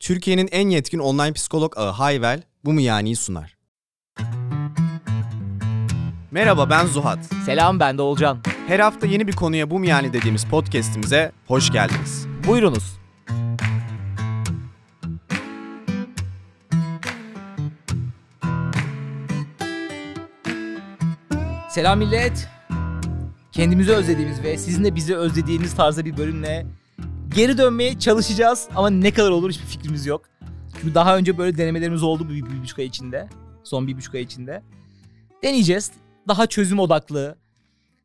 Türkiye'nin en yetkin online psikolog ağı Hayvel bu mu yani'yi sunar. Merhaba ben Zuhat. Selam ben de Olcan. Her hafta yeni bir konuya bu mu yani dediğimiz podcast'imize hoş geldiniz. Buyurunuz. Selam millet. Kendimizi özlediğimiz ve sizin de bizi özlediğiniz tarzda bir bölümle geri dönmeye çalışacağız ama ne kadar olur hiçbir fikrimiz yok. Çünkü daha önce böyle denemelerimiz oldu bu bir, bir buçuk ay içinde. Son bir buçuk ay içinde. Deneyeceğiz. Daha çözüm odaklı.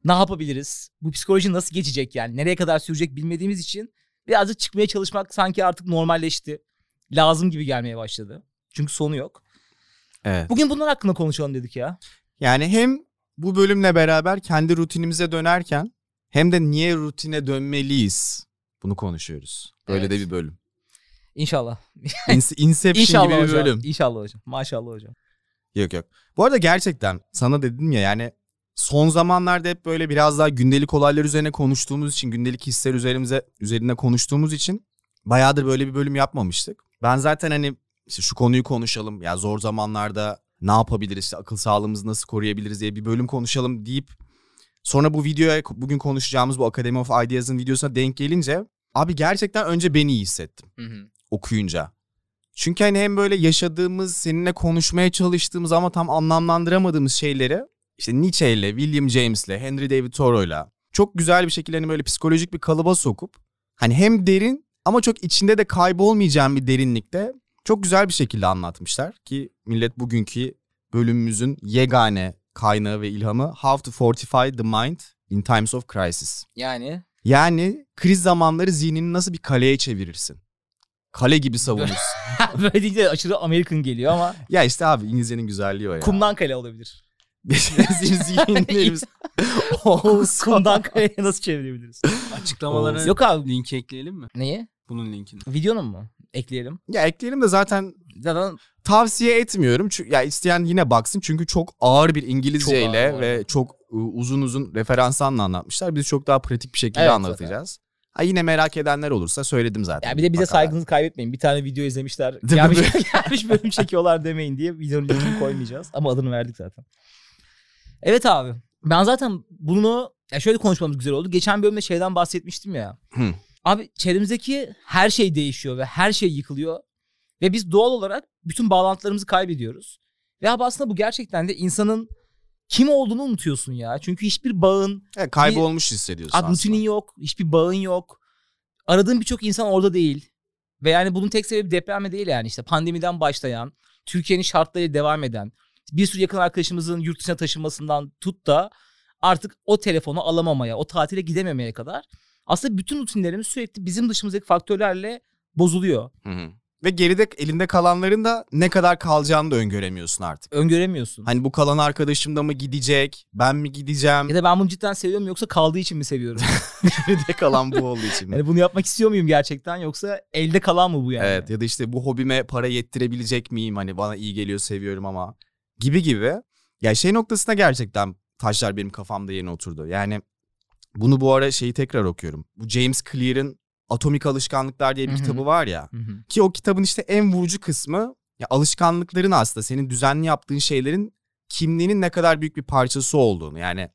Ne yapabiliriz? Bu psikoloji nasıl geçecek yani? Nereye kadar sürecek bilmediğimiz için birazcık çıkmaya çalışmak sanki artık normalleşti. Lazım gibi gelmeye başladı. Çünkü sonu yok. Evet. Bugün bunlar hakkında konuşalım dedik ya. Yani hem bu bölümle beraber kendi rutinimize dönerken hem de niye rutine dönmeliyiz bunu konuşuyoruz. Böyle Evet. de bir bölüm. İnşallah. Ins- Inception İnşallah gibi bir hocam. bölüm. İnşallah hocam. Maşallah hocam. Yok yok. Bu arada gerçekten sana dedim ya yani son zamanlarda hep böyle biraz daha gündelik olaylar üzerine konuştuğumuz için, gündelik hisler üzerimize üzerine konuştuğumuz için bayağıdır böyle bir bölüm yapmamıştık. Ben zaten hani işte şu konuyu konuşalım ya zor zamanlarda ne yapabiliriz, işte akıl sağlığımızı nasıl koruyabiliriz diye bir bölüm konuşalım deyip sonra bu videoya bugün konuşacağımız bu Academy of Ideas'ın videosuna denk gelince abi gerçekten önce beni iyi hissettim okuyunca. Çünkü hani hem böyle yaşadığımız, seninle konuşmaya çalıştığımız ama tam anlamlandıramadığımız şeyleri işte Nietzsche ile, William James ile, Henry David Thoreau'yla çok güzel bir şekilde hani böyle psikolojik bir kalıba sokup hani hem derin ama çok içinde de kaybolmayacağın bir derinlikte çok güzel bir şekilde anlatmışlar ki millet bugünkü bölümümüzün yegane kaynağı ve ilhamı How to Fortify the Mind in Times of Crisis. Yani Yani kriz zamanları zihnini nasıl bir kaleye çevirirsin? Kale gibi savunursun. böyle deyince aşırı American geliyor ama ya işte abi İngilizcenin güzelliği o ya. kumdan kale olabilir. Bizim zihinlerimiz kumdan kaleye nasıl çevirebiliriz? Açıklamalara Yok abi. link ekleyelim mi? Neyi? Bunun linkini. Videonun mu? Ekleyelim. Ya ekleyelim de zaten Zaten tavsiye etmiyorum. Çünkü ya isteyen yine baksın çünkü çok ağır bir İngilizceyle Çok ağır bu ve çok uzun uzun referanslarla anlatmışlar. Biz çok daha pratik bir şekilde Evet, anlatacağız. Ha yine merak edenler olursa söyledim zaten. ya bir de bize Bakarlar. saygınızı kaybetmeyin. Bir tane video izlemişler. Gelmiş, gelmiş bölüm çekiyorlar demeyin diye videonun linkini koymayacağız. Ama adını verdik zaten. Evet abi. Ben zaten bunu ya şöyle konuşmamız güzel oldu. Geçen bölümde şeyden bahsetmiştim ya. Hı. Abi çevremizdeki her şey değişiyor ve her şey yıkılıyor. Ve biz doğal olarak bütün bağlantılarımızı kaybediyoruz. Ve abi aslında bu gerçekten de insanın kim olduğunu unutuyorsun ya. Çünkü hiçbir bağın, Evet, kaybolmuş hissediyorsun Abi rutinin aslında. yok, hiçbir bağın yok. Aradığın birçok insan orada değil. Ve yani bunun tek sebebi deprem değil yani işte pandemiden başlayan, Türkiye'nin şartlarıyla devam eden, bir sürü yakın arkadaşımızın yurt dışına taşınmasından tut da artık o telefonu alamamaya, o tatile gidememeye kadar aslında bütün rutinlerimiz sürekli bizim dışımızdaki faktörlerle bozuluyor. Hı hı. Ve geride elinde kalanların da ne kadar kalacağını da öngöremiyorsun artık. Öngöremiyorsun. Hani bu kalan arkadaşım da mı gidecek? Ben mi gideceğim? Ya da ben bunu cidden seviyorum yoksa kaldığı için mi seviyorum? Geride kalan bu olduğu için. mi? yani bunu yapmak istiyor muyum gerçekten yoksa elde kalan mı bu yani? Evet ya da işte bu hobime para yettirebilecek miyim? Hani bana iyi geliyor seviyorum ama gibi gibi. Ya şey noktasına gerçekten taşlar benim kafamda yeni oturdu. Yani bunu bu ara şeyi tekrar okuyorum. Bu James Clear'ın Atomik Alışkanlıklar diye bir Hı hı. kitabı var ya. Hı hı. Ki o kitabın işte en vurucu kısmı ya alışkanlıkların aslında senin düzenli yaptığın şeylerin kimliğinin ne kadar büyük bir parçası olduğunu. Yani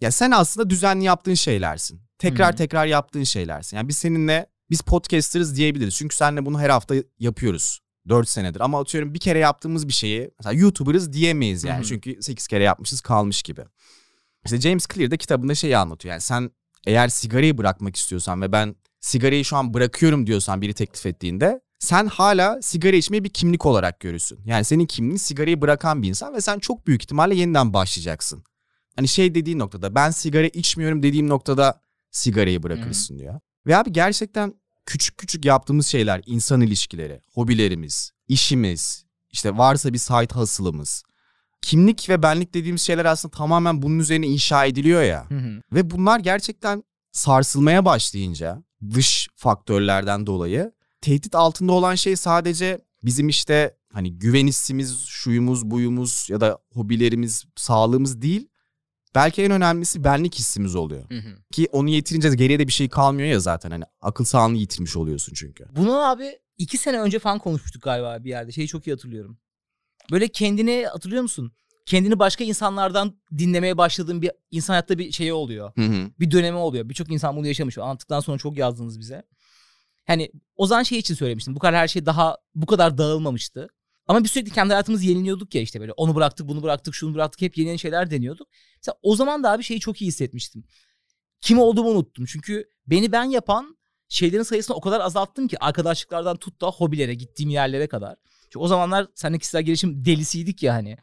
ya sen aslında düzenli yaptığın şeylersin. Tekrar Hı hı. tekrar yaptığın şeylersin. Yani biz seninle biz podcasterız diyebiliriz. Çünkü seninle bunu her hafta yapıyoruz. 4 senedir ama atıyorum bir kere yaptığımız bir şeyi mesela YouTuber'ız diyemeyiz yani. Hı hı. Çünkü 8 kere yapmışız kalmış gibi. İşte James Clear de kitabında şeyi anlatıyor. Yani sen eğer sigarayı bırakmak istiyorsan ve ben sigarayı şu an bırakıyorum diyorsan biri teklif ettiğinde sen hala sigara içmeyi bir kimlik olarak görürsün. Yani senin kimliğin sigarayı bırakan bir insan ve sen çok büyük ihtimalle yeniden başlayacaksın. Hani şey dediğin noktada ben sigara içmiyorum dediğim noktada sigarayı bırakırsın diyor. Ve abi gerçekten küçük küçük yaptığımız şeyler, insan ilişkileri, hobilerimiz, işimiz, işte varsa bir side hustle'ımız. Kimlik ve benlik dediğimiz şeyler aslında tamamen bunun üzerine inşa ediliyor ya. Hı hı. Ve bunlar gerçekten sarsılmaya başlayınca dış faktörlerden dolayı tehdit altında olan şey sadece bizim işte hani güven hissimiz, şuyumuz, buyumuz ya da hobilerimiz, sağlığımız değil. Belki en önemlisi benlik hissimiz oluyor. Hı hı. Ki onu yitirince geriye de bir şey kalmıyor ya zaten hani akıl sağlığını yitirmiş oluyorsun çünkü. Bunu abi iki sene önce falan konuşmuştuk galiba bir yerde. Şeyi çok iyi hatırlıyorum. Böyle kendini hatırlıyor musun? Kendini başka insanlardan dinlemeye başladığın bir insan hayatta bir şey oluyor. Hı hı. Bir dönemi oluyor. Birçok insan bunu yaşamış. Anlattıktan sonra çok yazdınız bize. Hani o zaman şey için söylemiştim. Bu kadar her şey daha bu kadar dağılmamıştı. Ama biz sürekli kendi hayatımızı yeniliyorduk ya işte böyle. Onu bıraktık, bunu bıraktık, şunu bıraktık. Hep yeni yeni şeyler deniyorduk. Mesela o zaman da abi şeyi çok iyi hissetmiştim. Kim olduğumu unuttum. Çünkü beni ben yapan şeylerin sayısını o kadar azalttım ki arkadaşlıklardan tut da hobilere, gittiğim yerlere kadar. Çünkü o zamanlar seninle kişisel gelişim delisiydik ya hani.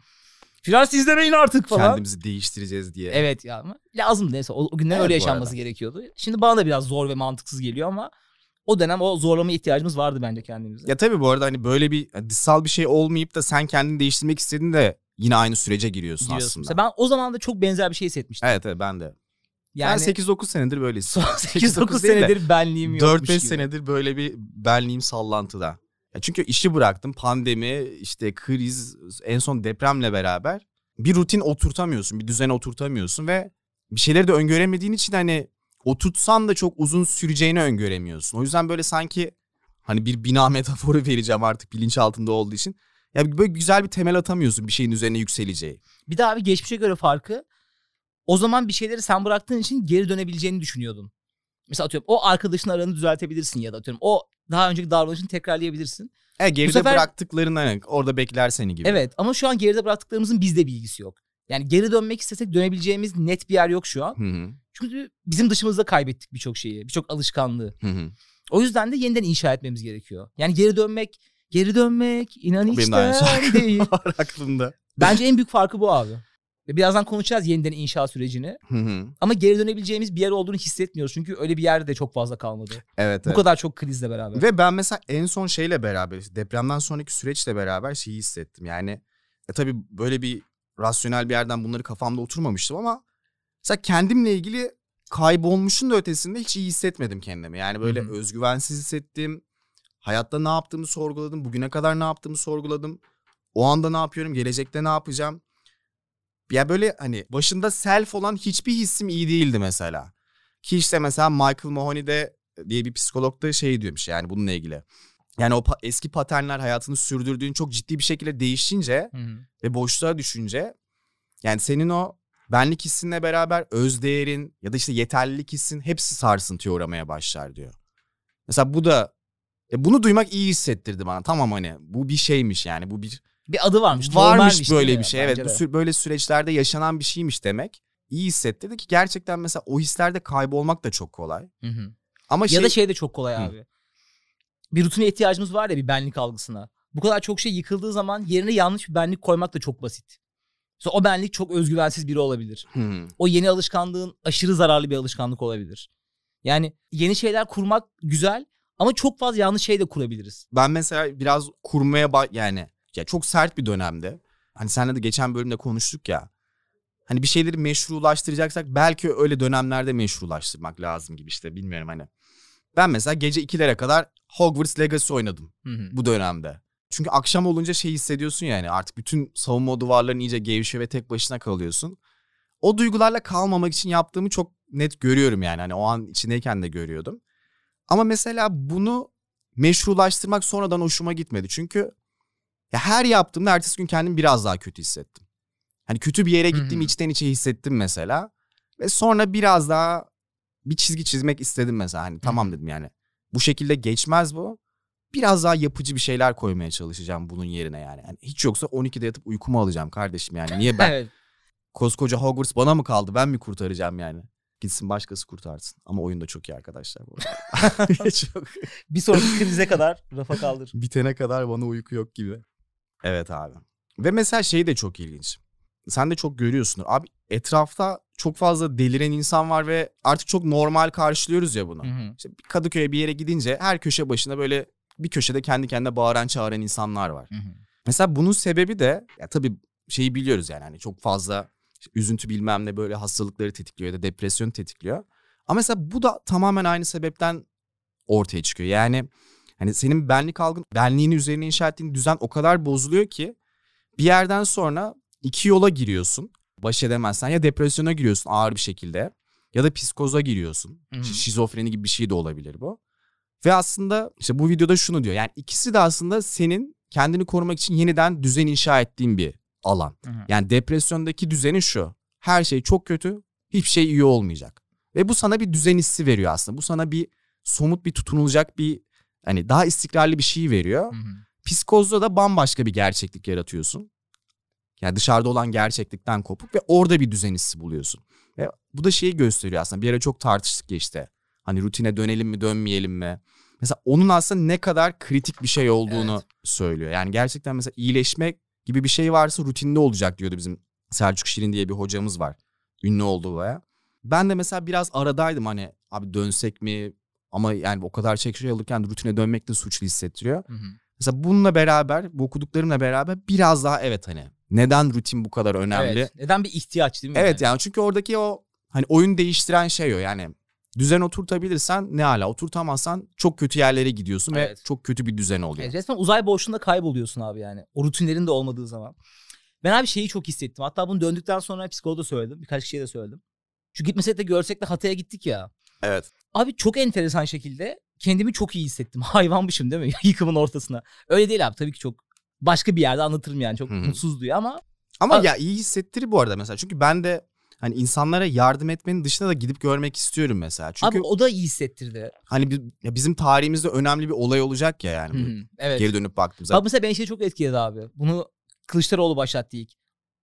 Finans izlemeyin artık falan. Kendimizi değiştireceğiz diye. Evet ya ama lazım neyse o, o günler Evet, öyle yaşanması gerekiyordu. Şimdi bana da biraz zor ve mantıksız geliyor ama o dönem o zorlama ihtiyacımız vardı bence kendimize. Ya tabii bu arada hani böyle bir hani dışsal bir şey olmayıp da sen kendini değiştirmek istediğinde de yine aynı sürece giriyorsun, Giriyorsun. aslında. Mesela ben o zaman da çok benzer bir şey hissetmiştim. Evet evet ben de. Yani ben 8-9 senedir böyleyiz. son 8-9 senedir benliğim yokmuş 4-5 gibi. senedir böyle bir benliğim sallantıda. Ya çünkü işi bıraktım. Pandemi, işte kriz, en son depremle beraber bir rutin oturtamıyorsun, bir düzene oturtamıyorsun ve bir şeyleri de öngöremediğin için hani oturtsan da çok uzun süreceğini öngöremiyorsun. O yüzden böyle sanki hani bir bina metaforu vereceğim artık bilinç altında olduğu için. Ya böyle güzel bir temel atamıyorsun bir şeyin üzerine yükseleceği. Bir daha bir geçmişe göre farkı o zaman bir şeyleri sen bıraktığın için geri dönebileceğini düşünüyordun. Mesela atıyorum o arkadaşın aranı düzeltebilirsin ya da atıyorum o daha önceki davranışını tekrarlayabilirsin. E geride sefer- bıraktıklarını hani orada bekler seni gibi. Evet ama şu an geride bıraktıklarımızın bizde bilgisi yok. Yani geri dönmek istesek dönebileceğimiz net bir yer yok şu an. Hı hı. Çünkü bizim dışımızda kaybettik birçok şeyi, birçok alışkanlığı. Hı hı. O yüzden de yeniden inşa etmemiz gerekiyor. Yani geri dönmek, geri dönmek inan Benim de değil. aklımda. Bence en büyük farkı bu abi. Ve birazdan konuşacağız yeniden inşa sürecini. Hı hı. Ama geri dönebileceğimiz bir yer olduğunu hissetmiyoruz. Çünkü öyle bir yerde de çok fazla kalmadı. Evet, Bu evet. kadar çok krizle beraber. Ve ben mesela en son şeyle beraber depremden sonraki süreçle beraber şeyi hissettim. Yani e tabii böyle bir rasyonel bir yerden bunları kafamda oturmamıştım ama mesela kendimle ilgili kaybolmuşun da ötesinde hiç iyi hissetmedim kendimi. Yani böyle Hı hı. özgüvensiz hissettim. Hayatta ne yaptığımı sorguladım. Bugüne kadar ne yaptığımı sorguladım. O anda ne yapıyorum? Gelecekte ne yapacağım? Ya böyle hani başında self olan hiçbir hissim iyi değildi mesela. Ki işte mesela Michael Mahoney de diye bir psikolog da şey diyormuş yani bununla ilgili. Yani o pa- eski paternler hayatını sürdürdüğün çok ciddi bir şekilde değişince Hı hı. ve boşluğa düşünce yani senin o benlik hissinle beraber özdeğerin ya da işte yeterlilik hissin hepsi sarsıntıya uğramaya başlar diyor. Mesela bu da e bunu duymak iyi hissettirdi bana. Tamam hani bu bir şeymiş yani bu bir Bir adı varmış. varmış değil böyle bir şey. Evet bu sü- böyle süreçlerde yaşanan bir şeymiş demek. İyi hissettirdi ki gerçekten mesela o hislerde kaybolmak da çok kolay. Hı hı. Ama Ya şey da şey de çok kolay Hı. abi. Bir rutine ihtiyacımız var ya bir benlik algısına. Bu kadar çok şey yıkıldığı zaman yerine yanlış bir benlik koymak da çok basit. Mesela o benlik çok özgüvensiz biri olabilir. Hı. O yeni alışkanlığın aşırı zararlı bir alışkanlık olabilir. Yani yeni şeyler kurmak güzel ama çok fazla yanlış şey de kurabiliriz. ben mesela biraz kurmaya ba- yani ya çok sert bir dönemde. Hani seninle de geçen bölümde konuştuk ya. Hani bir şeyleri meşrulaştıracaksak belki öyle dönemlerde meşrulaştırmak lazım gibi işte bilmiyorum hani. Ben mesela gece 2'lere kadar Hogwarts Legacy oynadım Hı hı. bu dönemde. Çünkü akşam olunca şey hissediyorsun yani artık bütün savunma duvarların iyice gevşiyor ve tek başına kalıyorsun. O duygularla kalmamak için yaptığımı çok net görüyorum yani. Hani o an içindeyken de görüyordum. Ama mesela bunu meşrulaştırmak sonradan hoşuma gitmedi. Çünkü ya her yaptığımda ertesi gün kendimi biraz daha kötü hissettim. Hani kötü bir yere gittiğimi içten içe hissettim mesela. Ve sonra biraz daha bir çizgi çizmek istedim mesela. Hani tamam dedim yani. Bu şekilde geçmez bu. Biraz daha yapıcı bir şeyler koymaya çalışacağım bunun yerine yani. yani hiç yoksa 12'de yatıp uykumu alacağım kardeşim yani. Niye ben Evet. koskoca Hogwarts bana mı kaldı? Ben mi kurtaracağım yani? Gitsin başkası kurtarsın. Ama oyun da çok iyi arkadaşlar bu arada. çok Bir sonraki krize kadar rafa kaldır. bitene kadar bana uyku yok gibi. Evet abi. Ve mesela şey de çok ilginç. Sen de çok görüyorsundur. Abi etrafta çok fazla deliren insan var ve artık çok normal karşılıyoruz ya bunu. Hı hı. İşte Kadıköy'e bir yere gidince her köşe başına böyle bir köşede kendi kendine bağıran çağıran insanlar var. Hı hı. Mesela bunun sebebi de ya tabii şeyi biliyoruz yani hani çok fazla işte üzüntü bilmem ne böyle hastalıkları tetikliyor ya da depresyon tetikliyor. Ama mesela bu da tamamen aynı sebepten ortaya çıkıyor. Yani hani senin benlik algın, benliğini üzerine inşa ettiğin düzen o kadar bozuluyor ki bir yerden sonra iki yola giriyorsun. Baş edemezsen ya depresyona giriyorsun ağır bir şekilde ya da psikoza giriyorsun. Hı hı. Şizofreni gibi bir şey de olabilir bu. Ve aslında işte bu videoda şunu diyor. Yani ikisi de aslında senin kendini korumak için yeniden düzen inşa ettiğin bir alan. Hı hı. Yani depresyondaki düzenin şu. Her şey çok kötü, hiçbir şey iyi olmayacak. Ve bu sana bir düzen hissi veriyor aslında. Bu sana bir somut bir tutunulacak bir hani daha istikrarlı bir şey veriyor. Hı hı. Psikozda da bambaşka bir gerçeklik yaratıyorsun. Yani dışarıda olan gerçeklikten kopuk ve orada bir düzen hissi buluyorsun. Ve bu da şeyi gösteriyor aslında. Bir ara çok tartıştık ya işte. Hani rutine dönelim mi dönmeyelim mi? Mesela onun aslında ne kadar kritik bir şey olduğunu Evet. söylüyor. Yani gerçekten mesela iyileşmek gibi bir şey varsa rutinde olacak diyordu bizim Selçuk Şirin diye bir hocamız var. Ünlü oldu baya. Ben de mesela biraz aradaydım hani abi dönsek mi? Ama yani o kadar çek şey alırken rutine dönmek de suçlu hissettiriyor. Hı hı. Mesela bununla beraber, bu okuduklarımla beraber biraz daha evet hani neden rutin bu kadar önemli? Evet. Neden bir ihtiyaç değil mi? Evet yani çünkü oradaki o hani oyun değiştiren şey o yani. Düzen oturtabilirsen ne hala oturtamazsan çok kötü yerlere gidiyorsun ve Evet. çok kötü bir düzen oluyor. Evet, resmen uzay boşluğunda kayboluyorsun abi yani. O rutinlerin de olmadığı zaman. Ben abi şeyi çok hissettim. Hatta bunu döndükten sonra psikologa söyledim. Birkaç kişiye de söyledim. Çünkü gitmesek de görsek de Hatay'a gittik ya. Evet. Abi çok enteresan şekilde kendimi çok iyi hissettim. Hayvanmışım değil mi? Yıkımın ortasına. Öyle değil abi tabii ki çok başka bir yerde anlatırım yani. Çok Hı hı. mutsuz diyor ama Ama Abi- ya iyi hissettirir bu arada mesela. Çünkü ben de hani insanlara yardım etmenin dışında da gidip görmek istiyorum mesela. Çünkü abi o da iyi hissettirdi. hani bi- ya bizim tarihimizde önemli bir olay olacak ya yani. Evet. Geri dönüp baktığımızda. Bak mesela beni şey çok etkiledi abi. Bunu Kılıçdaroğlu başlattı ilk.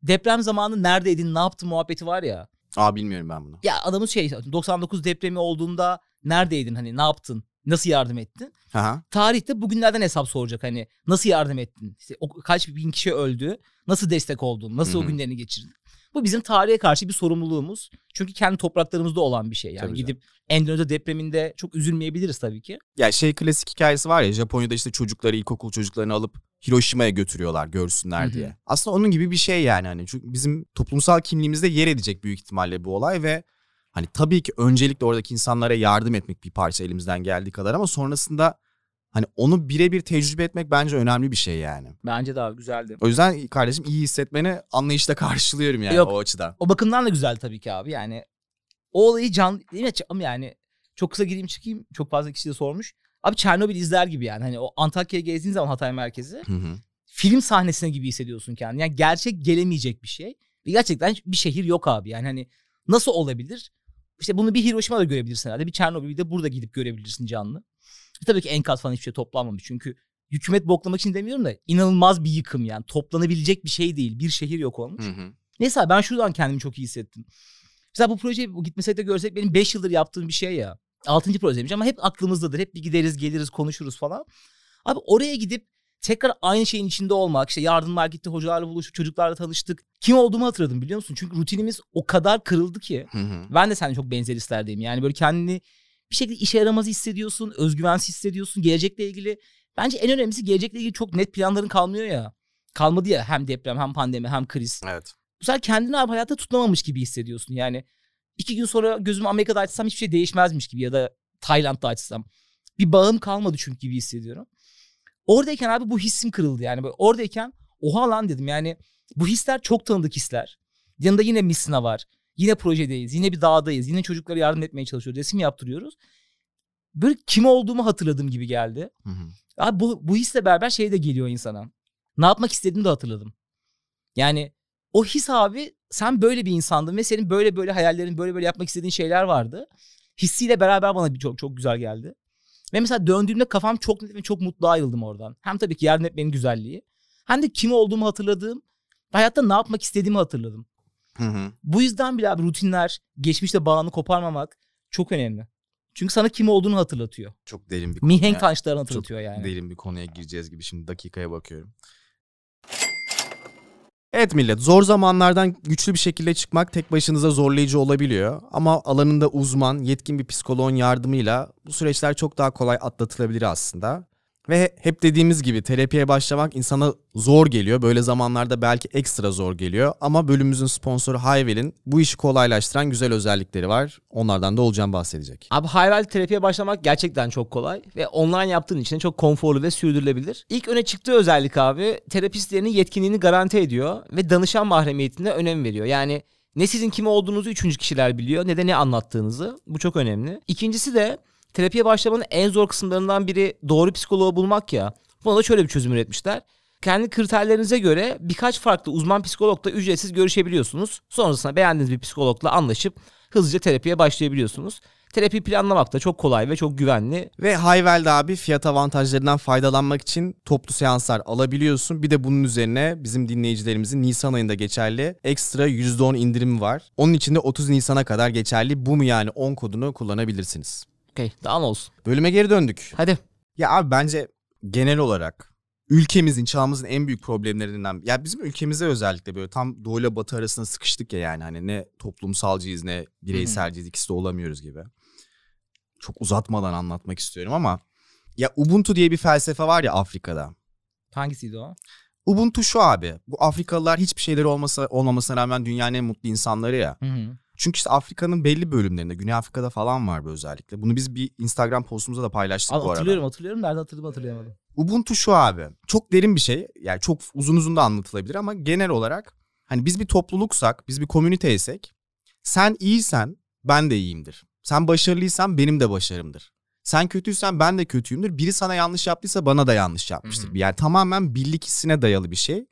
Deprem zamanı neredeydin, ne yaptın muhabbeti var ya. Aa bilmiyorum ben bunu. Ya adamın şey 99 depremi olduğunda neredeydin hani ne yaptın? Nasıl yardım ettin? Aha. Tarihte bugünlerden hesap soracak hani nasıl yardım ettin? İşte o, kaç bin kişi öldü? Nasıl destek oldun? Nasıl Hı o günlerini geçirdin? Bu bizim tarihe karşı bir sorumluluğumuz. Çünkü kendi topraklarımızda olan bir şey. Yani Tabii gidip Endonezya depreminde çok üzülmeyebiliriz tabii ki. Ya şey klasik hikayesi var ya Japonya'da işte çocukları ilkokul çocuklarını alıp Hiroşima'ya götürüyorlar görsünler Hı hı. diye. Aslında onun gibi bir şey yani hani çünkü bizim toplumsal kimliğimizde yer edecek büyük ihtimalle bu olay ve hani tabii ki öncelikle oradaki insanlara yardım etmek bir parça elimizden geldiği kadar ama sonrasında hani onu birebir tecrübe etmek bence önemli bir şey yani. Bence daha güzeldi. O yüzden kardeşim iyi hissetmeni anlayışla karşılıyorum yani Yok. o açıdan. O bakımdan da güzel tabii ki abi. Yani o olayı can yine yani çok kısa gireyim çıkayım. Çok fazla kişi de sormuş. Abi Çernobil izler gibi yani. Hani o Antakya'ya gezdiğin zaman Hatay merkezi Hı hı. film sahnesine gibi hissediyorsun kendini. Yani gerçek gelemeyecek bir şey. Ve gerçekten bir şehir yok abi. Yani hani nasıl olabilir? İşte bunu bir Hiroşima'da görebilirsin herhalde. Bir Çernobil'i de burada gidip görebilirsin canlı. Tabii ki enkaz falan hiçbir şey toplanmamış. Çünkü hükümet boklamak için demiyorum da inanılmaz bir yıkım yani. Toplanabilecek bir şey değil. Bir şehir yok olmuş. Hı hı. Neyse ben şuradan kendimi çok iyi hissettim. Mesela bu projeyi bu gitmesek de görsek benim 5 yıldır yaptığım bir şey ya. 6. projeymiş ama hep aklımızdadır. Hep bir gideriz geliriz konuşuruz falan. Abi oraya gidip tekrar aynı şeyin içinde olmak. işte yardımlar gitti hocalarla buluştuk çocuklarla tanıştık. Kim olduğumu hatırladım biliyor musun? Çünkü rutinimiz o kadar kırıldı ki. Hı hı. Ben de seninle çok benzer hislerdeyim. Yani böyle kendini bir şekilde işe yaramaz hissediyorsun. Özgüvensiz hissediyorsun. Gelecekle ilgili. Bence en önemlisi gelecekle ilgili çok net planların kalmıyor ya. Kalmadı ya hem deprem hem pandemi hem kriz. Evet. Bu sefer kendini abi hayatta tutunamamış gibi hissediyorsun. Yani iki gün sonra gözümü Amerika'da açsam hiçbir şey değişmezmiş gibi ya da Tayland'da açsam. Bir bağım kalmadı çünkü gibi hissediyorum. Oradayken abi bu hissim kırıldı yani. Böyle oradayken oha lan dedim yani bu hisler çok tanıdık hisler. Yanında yine Missina var. Yine projedeyiz. Yine bir dağdayız. Yine çocuklara yardım etmeye çalışıyoruz. Resim yaptırıyoruz. Böyle kim olduğumu hatırladığım gibi geldi. Hı hı. Abi bu, bu hisle beraber şey de geliyor insana. Ne yapmak istediğimi de hatırladım. Yani o his abi sen böyle bir insandın ve senin böyle böyle hayallerin böyle böyle yapmak istediğin şeyler vardı. Hissiyle beraber bana bir çok çok güzel geldi. Ve mesela döndüğümde kafam çok net ve çok mutlu ayrıldım oradan. Hem tabii ki yardım etmenin güzelliği. Hem de kim olduğumu hatırladığım, hayatta ne yapmak istediğimi hatırladım. Hı hı. Bu yüzden bile abi rutinler, geçmişte bağını koparmamak çok önemli. Çünkü sana kim olduğunu hatırlatıyor. Çok derin bir konu. Mihenk taşlarını hatırlatıyor yani. derin bir konuya gireceğiz gibi şimdi dakikaya bakıyorum. Evet millet zor zamanlardan güçlü bir şekilde çıkmak tek başınıza zorlayıcı olabiliyor. Ama alanında uzman, yetkin bir psikoloğun yardımıyla bu süreçler çok daha kolay atlatılabilir aslında. Ve hep dediğimiz gibi terapiye başlamak insana zor geliyor. Böyle zamanlarda belki ekstra zor geliyor. Ama bölümümüzün sponsoru Hayvel'in bu işi kolaylaştıran güzel özellikleri var. Onlardan da Olcan bahsedecek. Abi hayval terapiye başlamak gerçekten çok kolay ve online yaptığın için çok konforlu ve sürdürülebilir. İlk öne çıktığı özellik abi terapistlerinin yetkinliğini garanti ediyor ve danışan mahremiyetine önem veriyor. Yani ne sizin kim olduğunuzu üçüncü kişiler biliyor ne de ne anlattığınızı. Bu çok önemli. İkincisi de terapiye başlamanın en zor kısımlarından biri doğru psikoloğu bulmak ya. Buna da şöyle bir çözüm üretmişler. Kendi kriterlerinize göre birkaç farklı uzman psikologla ücretsiz görüşebiliyorsunuz. Sonrasında beğendiğiniz bir psikologla anlaşıp hızlıca terapiye başlayabiliyorsunuz. Terapi planlamak da çok kolay ve çok güvenli. Ve Hayvel'de abi fiyat avantajlarından faydalanmak için toplu seanslar alabiliyorsun. Bir de bunun üzerine bizim dinleyicilerimizin Nisan ayında geçerli ekstra %10 indirimi var. Onun için de 30 Nisan'a kadar geçerli bu mu yani 10 kodunu kullanabilirsiniz. Okey daha ne olsun. Bölüme geri döndük. Hadi. Ya abi bence genel olarak ülkemizin, çağımızın en büyük problemlerinden ya bizim ülkemizde özellikle böyle tam doğuyla batı arasında sıkıştık ya yani hani ne toplumsalcıyız ne bireyselciyiz ikisi de olamıyoruz gibi. Çok uzatmadan anlatmak istiyorum ama ya Ubuntu diye bir felsefe var ya Afrika'da. Hangisiydi o? Ubuntu şu abi. Bu Afrikalılar hiçbir şeyleri olmasa olmamasına rağmen dünyanın en mutlu insanları ya. Hı hı. Çünkü işte Afrika'nın belli bölümlerinde, Güney Afrika'da falan var bu özellikle. Bunu biz bir Instagram postumuzda da paylaştık Al, bu arada. hatırlıyorum hatırlıyorum. Nerede hatırladım hatırlayamadım. Ubuntu şu abi. Çok derin bir şey. Yani çok uzun uzun da anlatılabilir ama genel olarak hani biz bir topluluksak, biz bir komüniteysek sen iyiysen ben de iyiyimdir. Sen başarılıysan benim de başarımdır. Sen kötüysen ben de kötüyümdür. Biri sana yanlış yaptıysa bana da yanlış yapmıştır. Hı hı. Yani tamamen birlik hissine dayalı bir şey.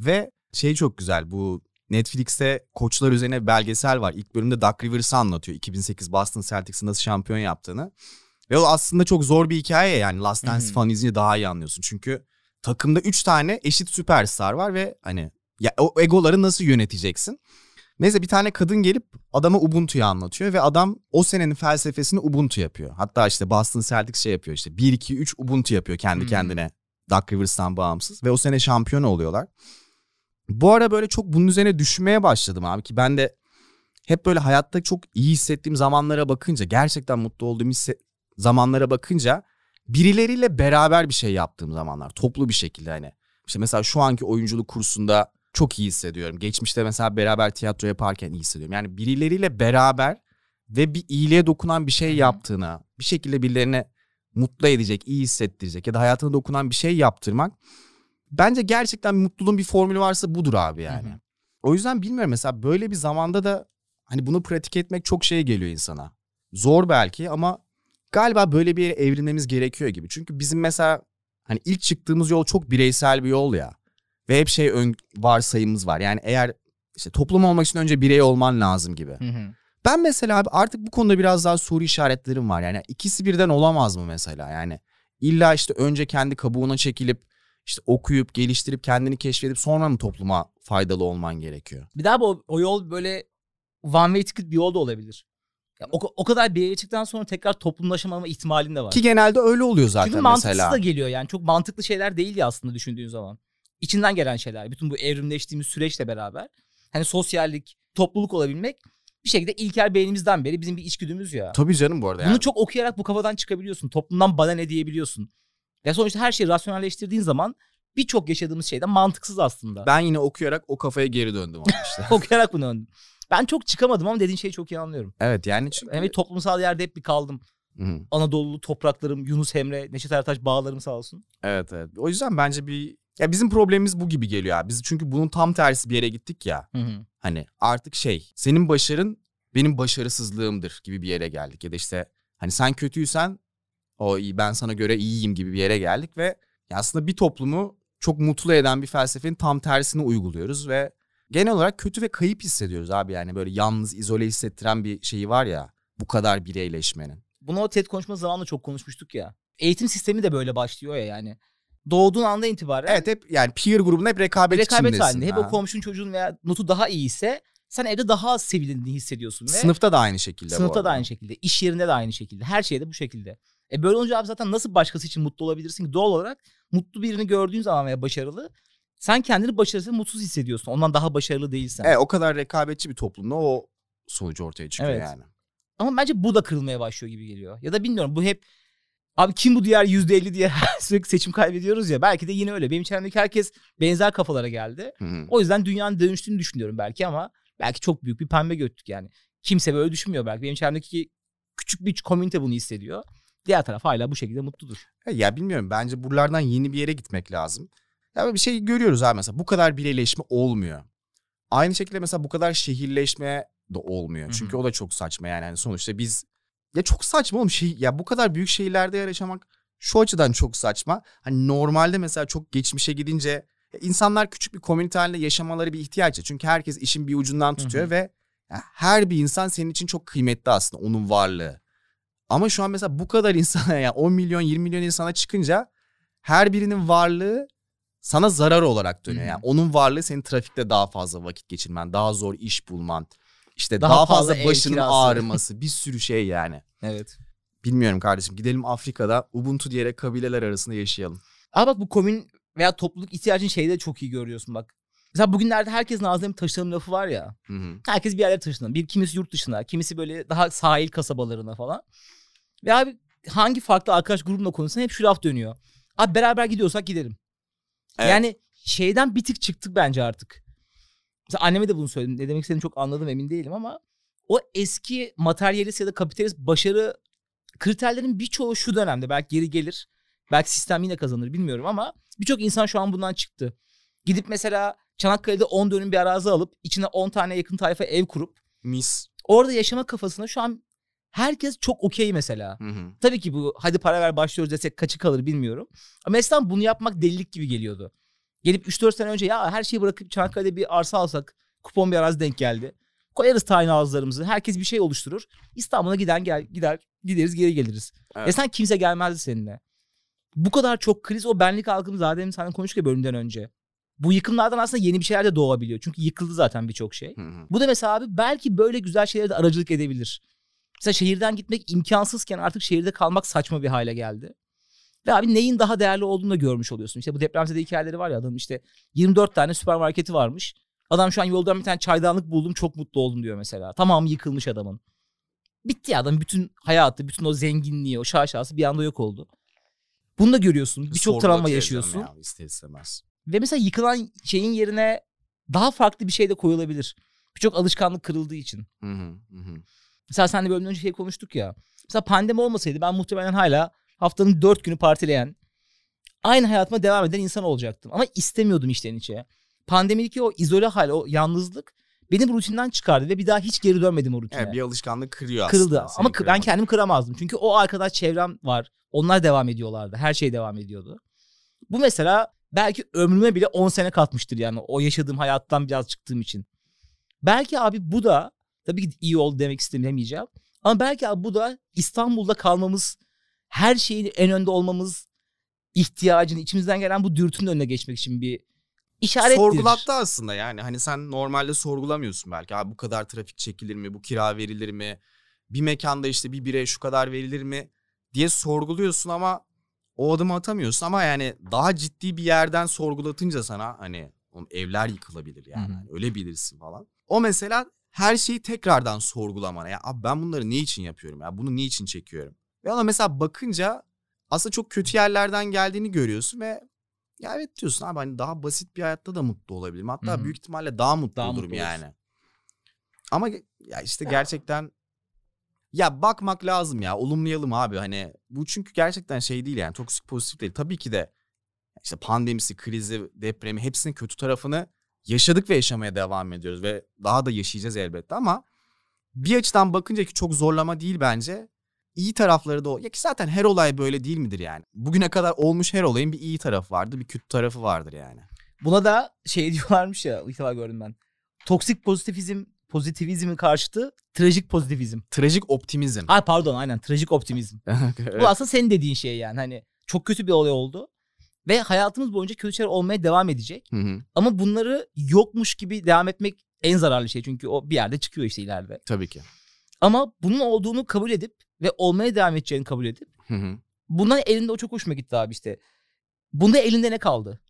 Ve şey çok güzel bu Netflix'te koçlar üzerine belgesel var. İlk bölümde Doug Rivers'ı anlatıyor. 2008 Boston Celtics'in nasıl şampiyon yaptığını. Ve o aslında çok zor bir hikaye yani. Last Dance Hı hı. falan izleyince daha iyi anlıyorsun. Çünkü takımda 3 tane eşit süperstar var ve hani ya o egoları nasıl yöneteceksin? Neyse bir tane kadın gelip adama Ubuntu'yu anlatıyor ve adam o senenin felsefesini Ubuntu yapıyor. Hatta işte Boston Celtics şey yapıyor işte 1 2 3 Ubuntu yapıyor kendi Hmm. kendine. Doug Rivers'tan bağımsız ve o sene şampiyon oluyorlar. Bu ara böyle çok bunun üzerine düşünmeye başladım abi ki ben de hep böyle hayatta çok iyi hissettiğim zamanlara bakınca gerçekten mutlu olduğum hisse- zamanlara bakınca birileriyle beraber bir şey yaptığım zamanlar toplu bir şekilde hani işte mesela şu anki oyunculuk kursunda çok iyi hissediyorum. Geçmişte mesela beraber tiyatro yaparken iyi hissediyorum. Yani birileriyle beraber ve bir iyiliğe dokunan bir şey yaptığına, bir şekilde birilerine mutlu edecek, iyi hissettirecek ya da hayatına dokunan bir şey yaptırmak bence gerçekten mutluluğun bir formülü varsa budur abi yani. Hı hı. O yüzden bilmiyorum mesela böyle bir zamanda da hani bunu pratik etmek çok şey geliyor insana. Zor belki ama galiba böyle bir yere evrilmemiz gerekiyor gibi. Çünkü bizim mesela hani ilk çıktığımız yol çok bireysel bir yol ya. Ve hep şey ön varsayımız var. Yani eğer işte toplum olmak için önce birey olman lazım gibi. Hı hı. Ben mesela abi artık bu konuda biraz daha soru işaretlerim var. Yani ikisi birden olamaz mı mesela? Yani illa işte önce kendi kabuğuna çekilip işte okuyup geliştirip kendini keşfedip sonra mı topluma faydalı olman gerekiyor? Bir daha bu o yol böyle one way ticket bir yol da olabilir. Ya o, o kadar bir yere çıktıktan sonra tekrar toplumlaşamama ihtimalin de var. Ki genelde öyle oluyor zaten Çünkü mantıksız mesela. da geliyor yani. Çok mantıklı şeyler değil ya aslında düşündüğün zaman. İçinden gelen şeyler. Bütün bu evrimleştiğimiz süreçle beraber. Hani sosyallik, topluluk olabilmek bir şekilde ilkel beynimizden beri bizim bir içgüdümüz ya. Tabii canım bu arada. yani. Bunu çok okuyarak bu kafadan çıkabiliyorsun. Toplumdan bana ne diyebiliyorsun. Ya sonuçta her şeyi rasyonelleştirdiğin zaman birçok yaşadığımız şeyden mantıksız aslında. Ben yine okuyarak o kafaya geri döndüm ama işte. okuyarak bunu öğrendim. Ben çok çıkamadım ama dediğin şeyi çok iyi anlıyorum. evet yani çünkü... Evet toplumsal yerde hep bir kaldım. Hı. Anadolu topraklarım, Yunus Emre, Neşet Ertaş bağlarım sağ olsun. Evet evet. O yüzden bence bir... Ya bizim problemimiz bu gibi geliyor abi. Biz çünkü bunun tam tersi bir yere gittik ya. Hı hı. Hani artık şey senin başarın benim başarısızlığımdır gibi bir yere geldik. Ya da işte hani sen kötüysen o iyi ben sana göre iyiyim gibi bir yere geldik ve aslında bir toplumu çok mutlu eden bir felsefenin tam tersini uyguluyoruz ve genel olarak kötü ve kayıp hissediyoruz abi yani böyle yalnız izole hissettiren bir şeyi var ya bu kadar bireyleşmenin. Bunu o TED konuşma zamanında çok konuşmuştuk ya. Eğitim sistemi de böyle başlıyor ya yani. Doğduğun andan itibaren Evet hep yani peer grubunda hep rekabet, rekabet içindesin. halinde. Hep ha. o komşun çocuğun veya notu daha iyiyse sen evde daha az sevilindiğini hissediyorsun. Ve Sınıfta da aynı şekilde bu Sınıfta da aynı şekilde. iş yerinde de aynı şekilde. Her şeyde bu şekilde. E böyle olunca abi zaten nasıl başkası için mutlu olabilirsin ki? Doğal olarak mutlu birini gördüğün zaman veya başarılı sen kendini başarısız mutsuz hissediyorsun. Ondan daha başarılı değilsen. Evet, o kadar rekabetçi bir toplumda o sonuç ortaya çıkıyor Evet. yani. Ama bence bu da kırılmaya başlıyor gibi geliyor. Ya da bilmiyorum bu hep abi kim bu diğer %50 diye sürekli seçim kaybediyoruz ya. Belki de yine öyle. Benim çevremdeki herkes benzer kafalara geldi. Hı hı. O yüzden dünyanın dönüştüğünü düşünüyorum belki ama belki çok büyük bir pembe göttük yani. Kimse böyle düşünmüyor belki. Benim çevremdeki küçük bir komünite bunu hissediyor. Diğer taraf hala bu şekilde mutludur. E, Ya bilmiyorum bence buralardan yeni bir yere gitmek lazım. Ya bir şey görüyoruz abi mesela bu kadar bireyleşme olmuyor. Aynı şekilde mesela bu kadar şehirleşme de olmuyor. Çünkü o da çok saçma yani. Hani sonuçta biz ya çok saçma oğlum şey ya bu kadar büyük şehirlerde yaşamak şu açıdan çok saçma. Hani normalde mesela çok geçmişe gidince insanlar küçük bir komünite halinde yaşamaları bir ihtiyaç. Çünkü herkes işin bir ucundan tutuyor Hı hı. ve her bir insan senin için çok kıymetli aslında onun varlığı. Ama şu an mesela bu kadar insana ya 10 milyon 20 milyon insana çıkınca her birinin varlığı sana zarar olarak dönüyor. Yani onun varlığı senin trafikte daha fazla vakit geçirmen, daha zor iş bulman, işte Daha daha, fazla fazla başının kirası. ağrıması, bir sürü şey yani. Evet. Bilmiyorum kardeşim gidelim Afrika'da Ubuntu diyerek kabileler arasında yaşayalım. Ama bak bu komün veya topluluk ihtiyacın şeyde çok iyi görüyorsun bak. Mesela bugünlerde herkesin ağzında bir taşınalım lafı var ya. Hı hı. Herkes bir yerlere taşınıyor. Bir kimisi yurt dışına, kimisi böyle daha sahil kasabalarına falan. Ve abi hangi farklı arkadaş grubumla konuşsan hep şu laf dönüyor. Abi beraber gidiyorsak gidelim. Evet. Yani şeyden bir tık çıktık bence artık. Mesela anneme de bunu söyledim. Ne demek istediğini çok anladım emin değilim ama o eski materyalist ya da kapitalist başarı kriterlerin birçoğu şu dönemde belki geri gelir. Belki sistem yine kazanır bilmiyorum ama birçok insan şu an bundan çıktı. Gidip mesela Çanakkale'de 10 dönüm bir arazi alıp içine 10 tane yakın tayfa ev kurup Mis. orada yaşama kafasına şu an herkes çok okey mesela. Hı hı. Tabii ki bu hadi para ver başlıyoruz desek kaçı kalır bilmiyorum. Ama eskiden bunu yapmak delilik gibi geliyordu. Gelip 3-4 sene önce ya her şeyi bırakıp Çanakkale'de bir arsa alsak kupon bir arazi denk geldi. Koyarız tayin ağızlarımızı. Herkes bir şey oluşturur. İstanbul'a giden gel gider gideriz geri geliriz. Evet. Eskiden kimse gelmezdi seninle. Bu kadar çok kriz o benlik algımız zaten seninle konuştuk ya bölümden önce. Bu yıkımlardan aslında yeni bir şeyler de doğabiliyor. Çünkü yıkıldı zaten birçok şey. Hı hı. Bu da mesela abi belki böyle güzel şeylere de aracılık edebilir. Mesela şehirden gitmek imkansızken artık şehirde kalmak saçma bir hale geldi. Ve abi neyin daha değerli olduğunu da görmüş oluyorsun. İşte bu depremzede hikayeleri var ya adamın işte 24 tane süpermarketi varmış. Adam şu an yoldan bir tane çaydanlık buldum çok mutlu oldum diyor mesela. Tamamı yıkılmış adamın. Bitti ya adam bütün hayatı, bütün o zenginliği, o şaşası bir anda yok oldu. Bunu da görüyorsun. Birçok travma yaşıyorsun. Ya, ister istemez. Ve mesela yıkılan şeyin yerine daha farklı bir şey de koyulabilir. Birçok alışkanlık kırıldığı için. Hı, hı hı. Mesela sen de bölümden önce şey konuştuk ya. Mesela pandemi olmasaydı ben muhtemelen hala haftanın dört günü partileyen, aynı hayatıma devam eden insan olacaktım. Ama istemiyordum içten içe. Pandemideki o izole hal, o yalnızlık beni bu rutinden çıkardı ve bir daha hiç geri dönmedim o rutine. Evet, bir alışkanlık kırıyor Kırıldı. aslında. Ama seni kı- ben kendimi kıramazdım. Çünkü o arkadaş çevrem var. Onlar devam ediyorlardı. Her şey devam ediyordu. Bu mesela belki ömrüme bile 10 sene katmıştır yani o yaşadığım hayattan biraz çıktığım için. Belki abi bu da tabii ki iyi oldu demek istemeyeceğim. Ama belki abi bu da İstanbul'da kalmamız, her şeyin en önde olmamız ihtiyacını, içimizden gelen bu dürtünün önüne geçmek için bir işarettir. Sorgulattı aslında yani. Hani sen normalde sorgulamıyorsun belki. Abi bu kadar trafik çekilir mi? Bu kira verilir mi? Bir mekanda işte bir bireye şu kadar verilir mi? diye sorguluyorsun ama o adımı atamıyorsun. Ama yani daha ciddi bir yerden sorgulatınca sana hani evler yıkılabilir yani. Hı hı. Hani öyle bilirsin falan. O mesela her şeyi tekrardan sorgulamana. Ya abi ben bunları ne için yapıyorum ya? Bunu niçin çekiyorum? Ve ona mesela bakınca aslında çok kötü yerlerden geldiğini görüyorsun ve ya evet diyorsun abi hani daha basit bir hayatta da mutlu olabilirim. Hatta Hı hı. büyük ihtimalle daha mutlu Daha olurum mutlu olursun. yani. Ama ge- ya işte gerçekten ya bakmak lazım ya olumlayalım abi hani bu çünkü gerçekten şey değil yani toksik pozitif değil. Tabii ki de işte pandemisi, krizi, depremi hepsinin kötü tarafını yaşadık ve yaşamaya devam ediyoruz ve daha da yaşayacağız elbette ama bir açıdan bakınca ki çok zorlama değil bence. İyi tarafları da o. Ya ki zaten her olay böyle değil midir yani? Bugüne kadar olmuş her olayın bir iyi tarafı vardır, bir kötü tarafı vardır yani. Buna da şey diyorlarmış ya ilk defa gördüm ben. Toksik pozitivizm, pozitivizmin karşıtı trajik pozitivizm. Trajik optimizm. Ay pardon aynen trajik optimizm. Evet. Bu aslında senin dediğin şey yani. Hani çok kötü bir olay oldu. Ve hayatımız boyunca kötü şeyler olmaya devam edecek. Hı hı, Ama bunları yokmuş gibi devam etmek en zararlı şey. Çünkü o bir yerde çıkıyor işte ileride. Tabii ki. Ama bunun olduğunu kabul edip ve olmaya devam edeceğini kabul edip Hı hı. bundan elinde o çok hoşuma gitti abi işte. Bunda elinde ne kaldı?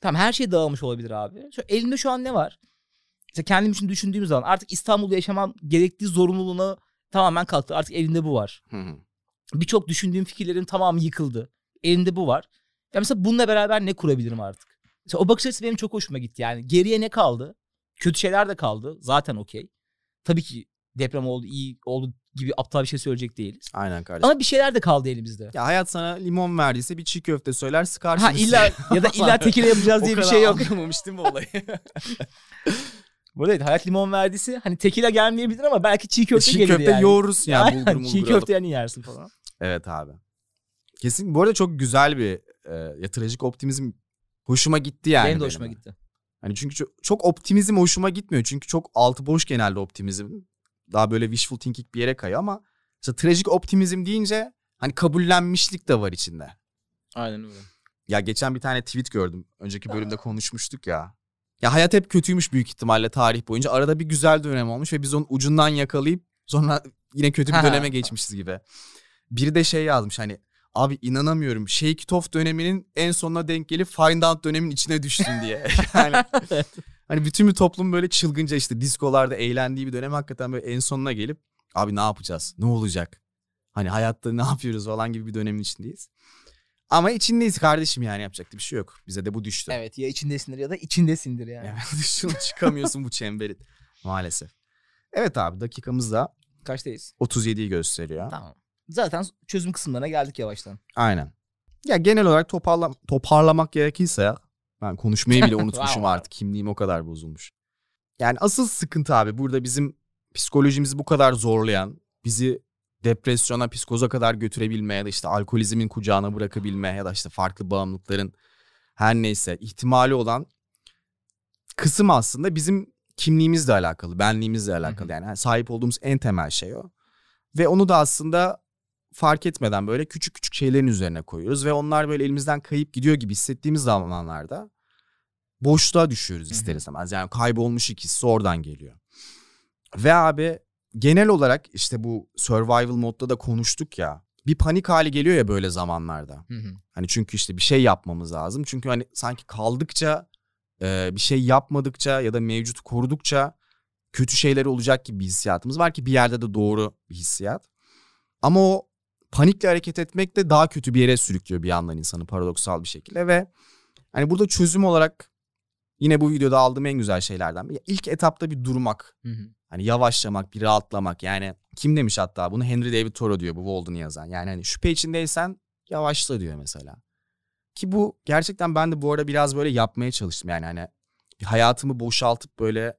Tamam her şey dağılmış olabilir abi. Şu, elimde şu an ne var? İşte kendim için düşündüğüm zaman artık İstanbul'da yaşamam gerektiği zorunluluğuna tamamen kalktı. Artık elimde bu var. Birçok düşündüğüm fikirlerin tamamı yıkıldı. Elimde bu var. Ya mesela bununla beraber ne kurabilirim artık? Mesela o bakış açısı benim çok hoşuma gitti. Yani geriye ne kaldı? Kötü şeyler de kaldı. Zaten okey. Tabii ki deprem oldu, iyi oldu gibi aptal bir şey söyleyecek değiliz. Aynen kardeşim. Ama bir şeyler de kaldı elimizde. Ya hayat sana limon verdiyse bir çiğ köfte söyler sıkarsın. Ha illa ya da illa tekile yapacağız diye O bir kadar şey yok. anlamamıştım bu olayı. Bu arada hayat limon verdiyse hani tekila gelmeyebilir ama belki çiğ köfte Çiğ gelir köfte yani. yoğururuz ya Aynen, bulgur mulgur çiğ köfte yani yersin falan. Evet abi. Kesin bu arada çok güzel bir e, ya trajik optimizm hoşuma gitti yani. benim de hoşuma benim. gitti. Hani çünkü çok, çok optimizm hoşuma gitmiyor. Çünkü çok altı boş genelde optimizm. Daha böyle wishful thinking bir yere kayıyor ama mesela trajik optimizm deyince hani kabullenmişlik de var içinde. Aynen öyle. Ya geçen bir tane tweet gördüm. Önceki bölümde konuşmuştuk ya. Ya hayat hep kötüymüş büyük ihtimalle tarih boyunca. Arada bir güzel dönem olmuş ve biz onun ucundan yakalayıp sonra yine kötü bir döneme geçmişiz gibi. Biri de şey yazmış hani abi inanamıyorum Shake It Off döneminin en sonuna denk gelip Find Out dönemin içine düştüm diye. yani hani bütün bir toplum böyle çılgınca işte diskolarda eğlendiği bir dönem hakikaten böyle en sonuna gelip abi ne yapacağız? Ne olacak? Hani hayatta ne yapıyoruz falan gibi bir dönemin içindeyiz. Ama içindeyiz kardeşim yani yapacak bir şey yok. Bize de bu düştü. Evet ya içindesindir ya da içindesindir yani. Evet çıkamıyorsun bu çemberin maalesef. Evet abi dakikamız da Kaçtayız? 37'yi gösteriyor. Tamam. Zaten çözüm kısımlarına geldik yavaştan. Aynen. Ya genel olarak toparla, toparlamak gerekirse ya, ben konuşmayı bile unutmuşum artık. Kimliğim o kadar bozulmuş. Yani asıl sıkıntı abi burada bizim psikolojimizi bu kadar zorlayan, bizi depresyona, psikoza kadar götürebilme ya da işte alkolizmin kucağına bırakabilme ya da işte farklı bağımlılıkların her neyse ihtimali olan kısım aslında bizim kimliğimizle alakalı, benliğimizle alakalı. Hı hı. Yani sahip olduğumuz en temel şey o. Ve onu da aslında fark etmeden böyle küçük küçük şeylerin üzerine koyuyoruz ve onlar böyle elimizden kayıp gidiyor gibi hissettiğimiz zamanlarda boşluğa düşüyoruz ister istemez. Yani kaybolmuş hissi oradan geliyor. Ve abi genel olarak işte bu survival modda da konuştuk ya. Bir panik hali geliyor ya böyle zamanlarda. Hı hı. Hani çünkü işte bir şey yapmamız lazım. Çünkü hani sanki kaldıkça e, bir şey yapmadıkça ya da mevcut korudukça kötü şeyler olacak gibi bir hissiyatımız var ki bir yerde de doğru bir hissiyat. Ama o panikle hareket etmek de daha kötü bir yere sürüklüyor bir yandan insanı paradoksal bir şekilde ve hani burada çözüm olarak yine bu videoda aldığım en güzel şeylerden biri. İlk etapta bir durmak. Hı hı. Hani yavaşlamak, bir rahatlamak. Yani kim demiş hatta bunu Henry David Thoreau diyor bu Walden'ı yazan. Yani hani şüphe içindeysen yavaşla diyor mesela. Ki bu gerçekten ben de bu arada biraz böyle yapmaya çalıştım. Yani hani bir hayatımı boşaltıp böyle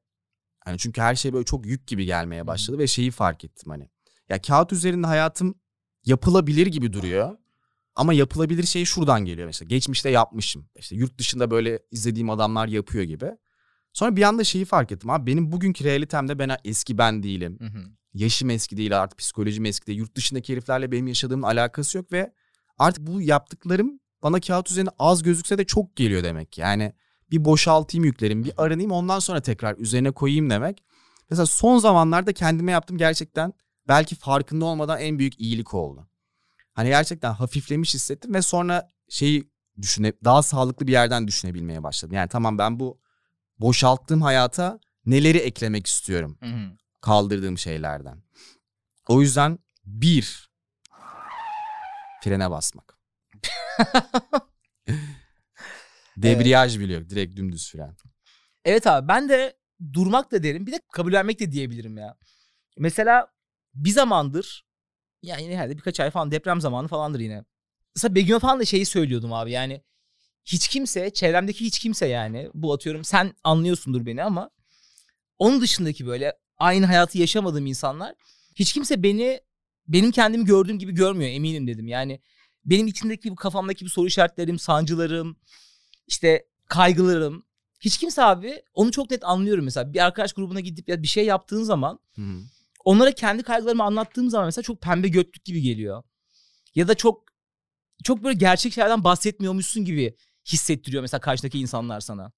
hani çünkü her şey böyle çok yük gibi gelmeye başladı ve şeyi fark ettim hani. Ya kağıt üzerinde hayatım yapılabilir gibi duruyor. Ama yapılabilir şey şuradan geliyor mesela. Geçmişte yapmışım. İşte yurt dışında böyle izlediğim adamlar yapıyor gibi. Sonra bir anda şeyi fark ettim abi benim bugünkü realitemde ben eski ben değilim. Hı hı. Yaşım eski değil artık psikolojim eski değil. Yurt dışındaki heriflerle benim yaşadığımın alakası yok ve artık bu yaptıklarım bana kağıt üzerinde az gözükse de çok geliyor demek. Yani bir boşaltayım yüklerimi, bir aranayım ondan sonra tekrar üzerine koyayım demek. Mesela son zamanlarda kendime yaptım gerçekten belki farkında olmadan en büyük iyilik oldu. Hani gerçekten hafiflemiş hissettim ve sonra şeyi düşüne daha sağlıklı bir yerden düşünebilmeye başladım. Yani tamam ben bu boşalttığım hayata neleri eklemek istiyorum Hı hı. kaldırdığım şeylerden. O yüzden bir frene basmak. Debriyaj bile yok. Direkt dümdüz fren. Evet abi ben de durmak da derim bir de kabullenmek de diyebilirim ya. Mesela bir zamandır yani herhalde birkaç ay falan deprem zamanı falandır yine. Mesela Begüm falan da şeyi söylüyordum abi yani hiç kimse çevremdeki hiç kimse yani bu atıyorum sen anlıyorsundur beni ama onun dışındaki böyle aynı hayatı yaşamadığım insanlar hiç kimse beni benim kendimi gördüğüm gibi görmüyor eminim dedim. Yani benim içindeki bu kafamdaki bu soru işaretlerim, sancılarım, işte kaygılarım hiç kimse abi onu çok net anlıyorum mesela. Bir arkadaş grubuna gidip ya bir şey yaptığın zaman Hı hı. Onlara kendi kaygılarımı anlattığım zaman mesela çok pembe götlük gibi geliyor. Ya da çok çok böyle gerçek şeylerden bahsetmiyormuşsun gibi hissettiriyor mesela karşıdaki insanlar sana.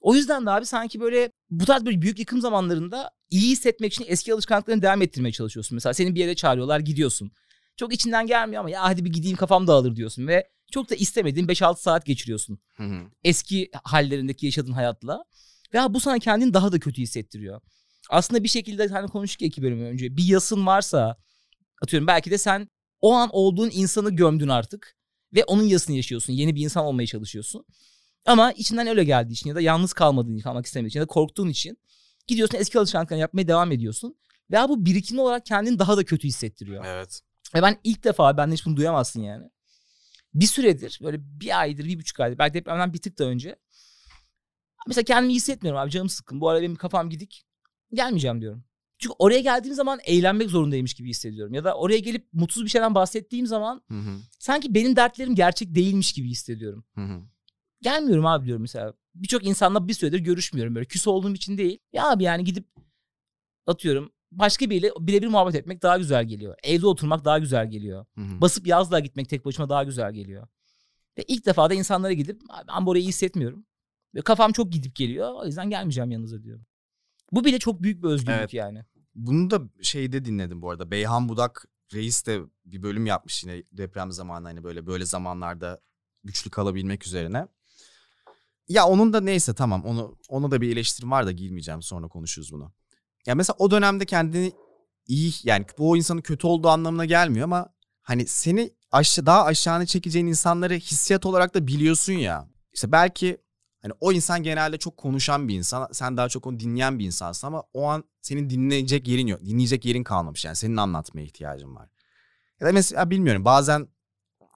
O yüzden de abi sanki böyle bu tarz böyle büyük yıkım zamanlarında iyi hissetmek için eski alışkanlıklarını devam ettirmeye çalışıyorsun. Mesela seni bir yere çağırıyorlar gidiyorsun. Çok içinden gelmiyor ama ya hadi bir gideyim kafam dağılır diyorsun ve çok da istemediğin 5-6 saat geçiriyorsun Hı hı. eski hallerindeki yaşadığın hayatla. Ve bu sana kendini daha da kötü hissettiriyor. Aslında bir şekilde hani konuştuk ya iki bölüm önce. Bir yasın varsa atıyorum belki de sen o an olduğun insanı gömdün artık. Ve onun yasını yaşıyorsun. Yeni bir insan olmaya çalışıyorsun. Ama içinden öyle geldiği için ya da yalnız kalmadığın için, kalmak istemediğin için ya da korktuğun için gidiyorsun eski alışkanlıklarını yapmaya devam ediyorsun. Ve bu birikimli olarak kendini daha da kötü hissettiriyor. Evet. Ve ben ilk defa ben de hiç bunu duyamazsın yani. Bir süredir böyle bir aydır bir buçuk aydır belki depremden bir tık da önce Mesela kendimi iyi hissetmiyorum abi canım sıkkın. Bu ara benim kafam gidik. Gelmeyeceğim diyorum. Çünkü oraya geldiğim zaman eğlenmek zorundaymış gibi hissediyorum. Ya da oraya gelip mutsuz bir şeyden bahsettiğim zaman Hı hı. sanki benim dertlerim gerçek değilmiş gibi hissediyorum. Hı hı. Gelmiyorum abi diyorum mesela. Birçok insanla bir süredir görüşmüyorum böyle. Küs olduğum için değil. Ya abi yani gidip atıyorum başka biriyle birebir muhabbet etmek daha güzel geliyor. Evde oturmak daha güzel geliyor. Hı hı. Basıp yazlığa gitmek tek başıma daha güzel geliyor. Ve ilk defa da insanlara gidip "Abi ben burayı iyi hissetmiyorum. Ve kafam çok gidip geliyor. O yüzden gelmeyeceğim yanınıza diyorum. Bu bile çok büyük bir özgürlük Evet. yani. Bunu da şeyde dinledim bu arada. Beyhan Budak Reis de bir bölüm yapmış yine deprem zamanı hani böyle böyle zamanlarda güçlü kalabilmek üzerine. Ya onun da neyse tamam onu ona da bir eleştirim var da girmeyeceğim sonra konuşuruz bunu. Ya mesela o dönemde kendini iyi yani bu o insanın kötü olduğu anlamına gelmiyor ama hani seni aşağı daha aşağını çekeceğin insanları hissiyat olarak da biliyorsun ya. İşte belki hani o insan genelde çok konuşan bir insan. Sen daha çok onu dinleyen bir insansın ama o an senin dinleyecek yerin yok. Dinleyecek yerin kalmamış yani senin anlatmaya ihtiyacın var. Ya da mesela bilmiyorum bazen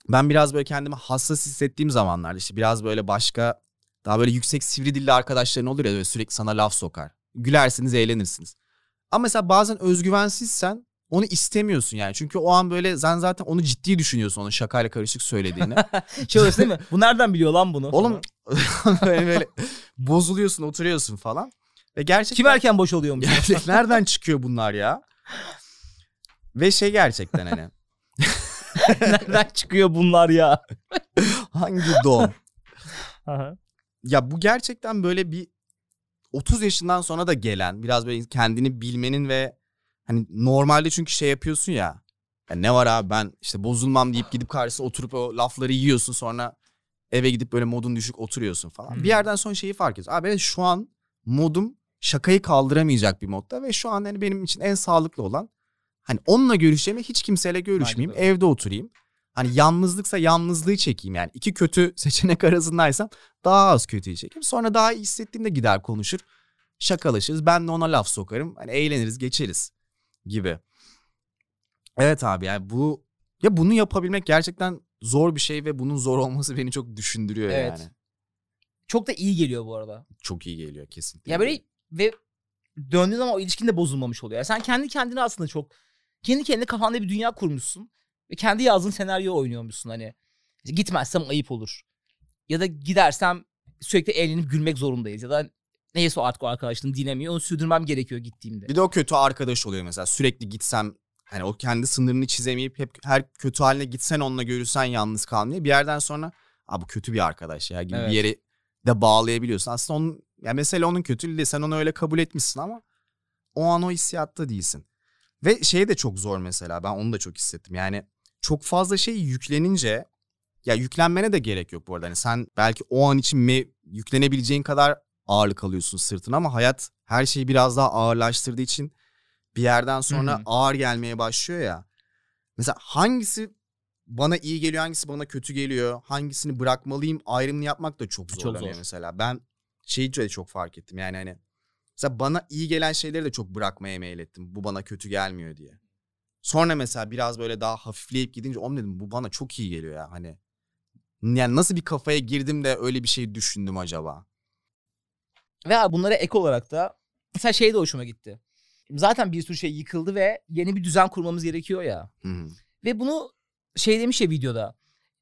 ben biraz böyle kendimi hassas hissettiğim zamanlarda işte biraz böyle başka daha böyle yüksek sivri dilli arkadaşların olur ya böyle sürekli sana laf sokar. Gülersiniz, eğlenirsiniz. Ama mesela bazen özgüvensizsen onu istemiyorsun yani. Çünkü o an böyle sen zaten onu ciddi düşünüyorsun onun şakayla karışık söylediğini. Şey olsun değil mi? Bu nereden biliyor lan bunu? Oğlum böyle, böyle bozuluyorsun, oturuyorsun falan. Ve gerçekten Kim erken boş oluyormuş? Gerçek- nereden çıkıyor bunlar ya? Ve şey gerçekten hani nereden çıkıyor bunlar ya? hangi? Aha. Ya bu gerçekten böyle bir 30 yaşından sonra da gelen biraz böyle kendini bilmenin ve hani normalde çünkü şey yapıyorsun ya. ya ne var abi ben işte bozulmam deyip gidip karşısına oturup o lafları yiyorsun sonra eve gidip böyle modun düşük oturuyorsun falan. Hmm. Bir yerden sonra şeyi fark ediyorsun. Abi ben şu an modum şakayı kaldıramayacak bir modda ve şu an hani benim için en sağlıklı olan hani onunla görüşeceğime hiç kimseyle görüşmeyeyim. De. Evde oturayım. Hani yalnızlıksa yalnızlığı çekeyim yani. iki kötü seçenek arasındaysam daha az kötüyü çekeyim. Sonra daha iyi hissettiğimde gider konuşur. Şakalaşırız. Ben de ona laf sokarım. Hani eğleniriz, geçeriz gibi. Evet abi yani bu ya bunu yapabilmek gerçekten zor bir şey ve bunun zor olması beni çok düşündürüyor Evet. yani. Çok da iyi geliyor bu arada. Çok iyi geliyor kesinlikle. Ya böyle ve döndüğün zaman o ilişkin de bozulmamış oluyor. Yani sen kendi kendine aslında çok kendi kendine kafanda bir dünya kurmuşsun ve kendi yazdığın senaryo oynuyormuşsun hani. Gitmezsem ayıp olur. Ya da gidersem sürekli eğlenip gülmek zorundayız ya da neyse o artık o arkadaşlığın dinamiği onu sürdürmem gerekiyor gittiğimde. Bir de o kötü arkadaş oluyor mesela. Sürekli gitsem hani o kendi sınırını çizemeyip hep her kötü haline gitsen onunla görürsen yalnız kalmıyor. Bir yerden sonra Aa, bu kötü bir arkadaş ya gibi Evet. bir yere de bağlayabiliyorsun. Aslında onun ya mesela onun kötülüğü de sen onu öyle kabul etmişsin ama o an o hissiyatta değilsin. Ve şey de çok zor mesela ben onu da çok hissettim. Yani çok fazla şey yüklenince ya yüklenmene de gerek yok bu arada. Hani sen belki o an için me- yüklenebileceğin kadar ağırlık alıyorsun sırtına ama hayat her şeyi biraz daha ağırlaştırdığı için bir yerden sonra Hı hı. ağır gelmeye başlıyor ya. Mesela hangisi bana iyi geliyor, hangisi bana kötü geliyor, hangisini bırakmalıyım ayrımını yapmak da çok Çok zorlanıyor zor. mesela. Ben şeyi de çok fark ettim yani hani mesela bana iyi gelen şeyleri de çok bırakmaya meylettim. Bu bana kötü gelmiyor diye. Sonra mesela biraz böyle daha hafifleyip gidince om dedim bu bana çok iyi geliyor ya hani. Yani nasıl bir kafaya girdim de öyle bir şey düşündüm acaba? Ve bunlara ek olarak da mesela şey de hoşuma gitti. Zaten bir sürü şey yıkıldı ve yeni bir düzen kurmamız gerekiyor ya. Hı hı. Ve bunu şey demiş ya videoda.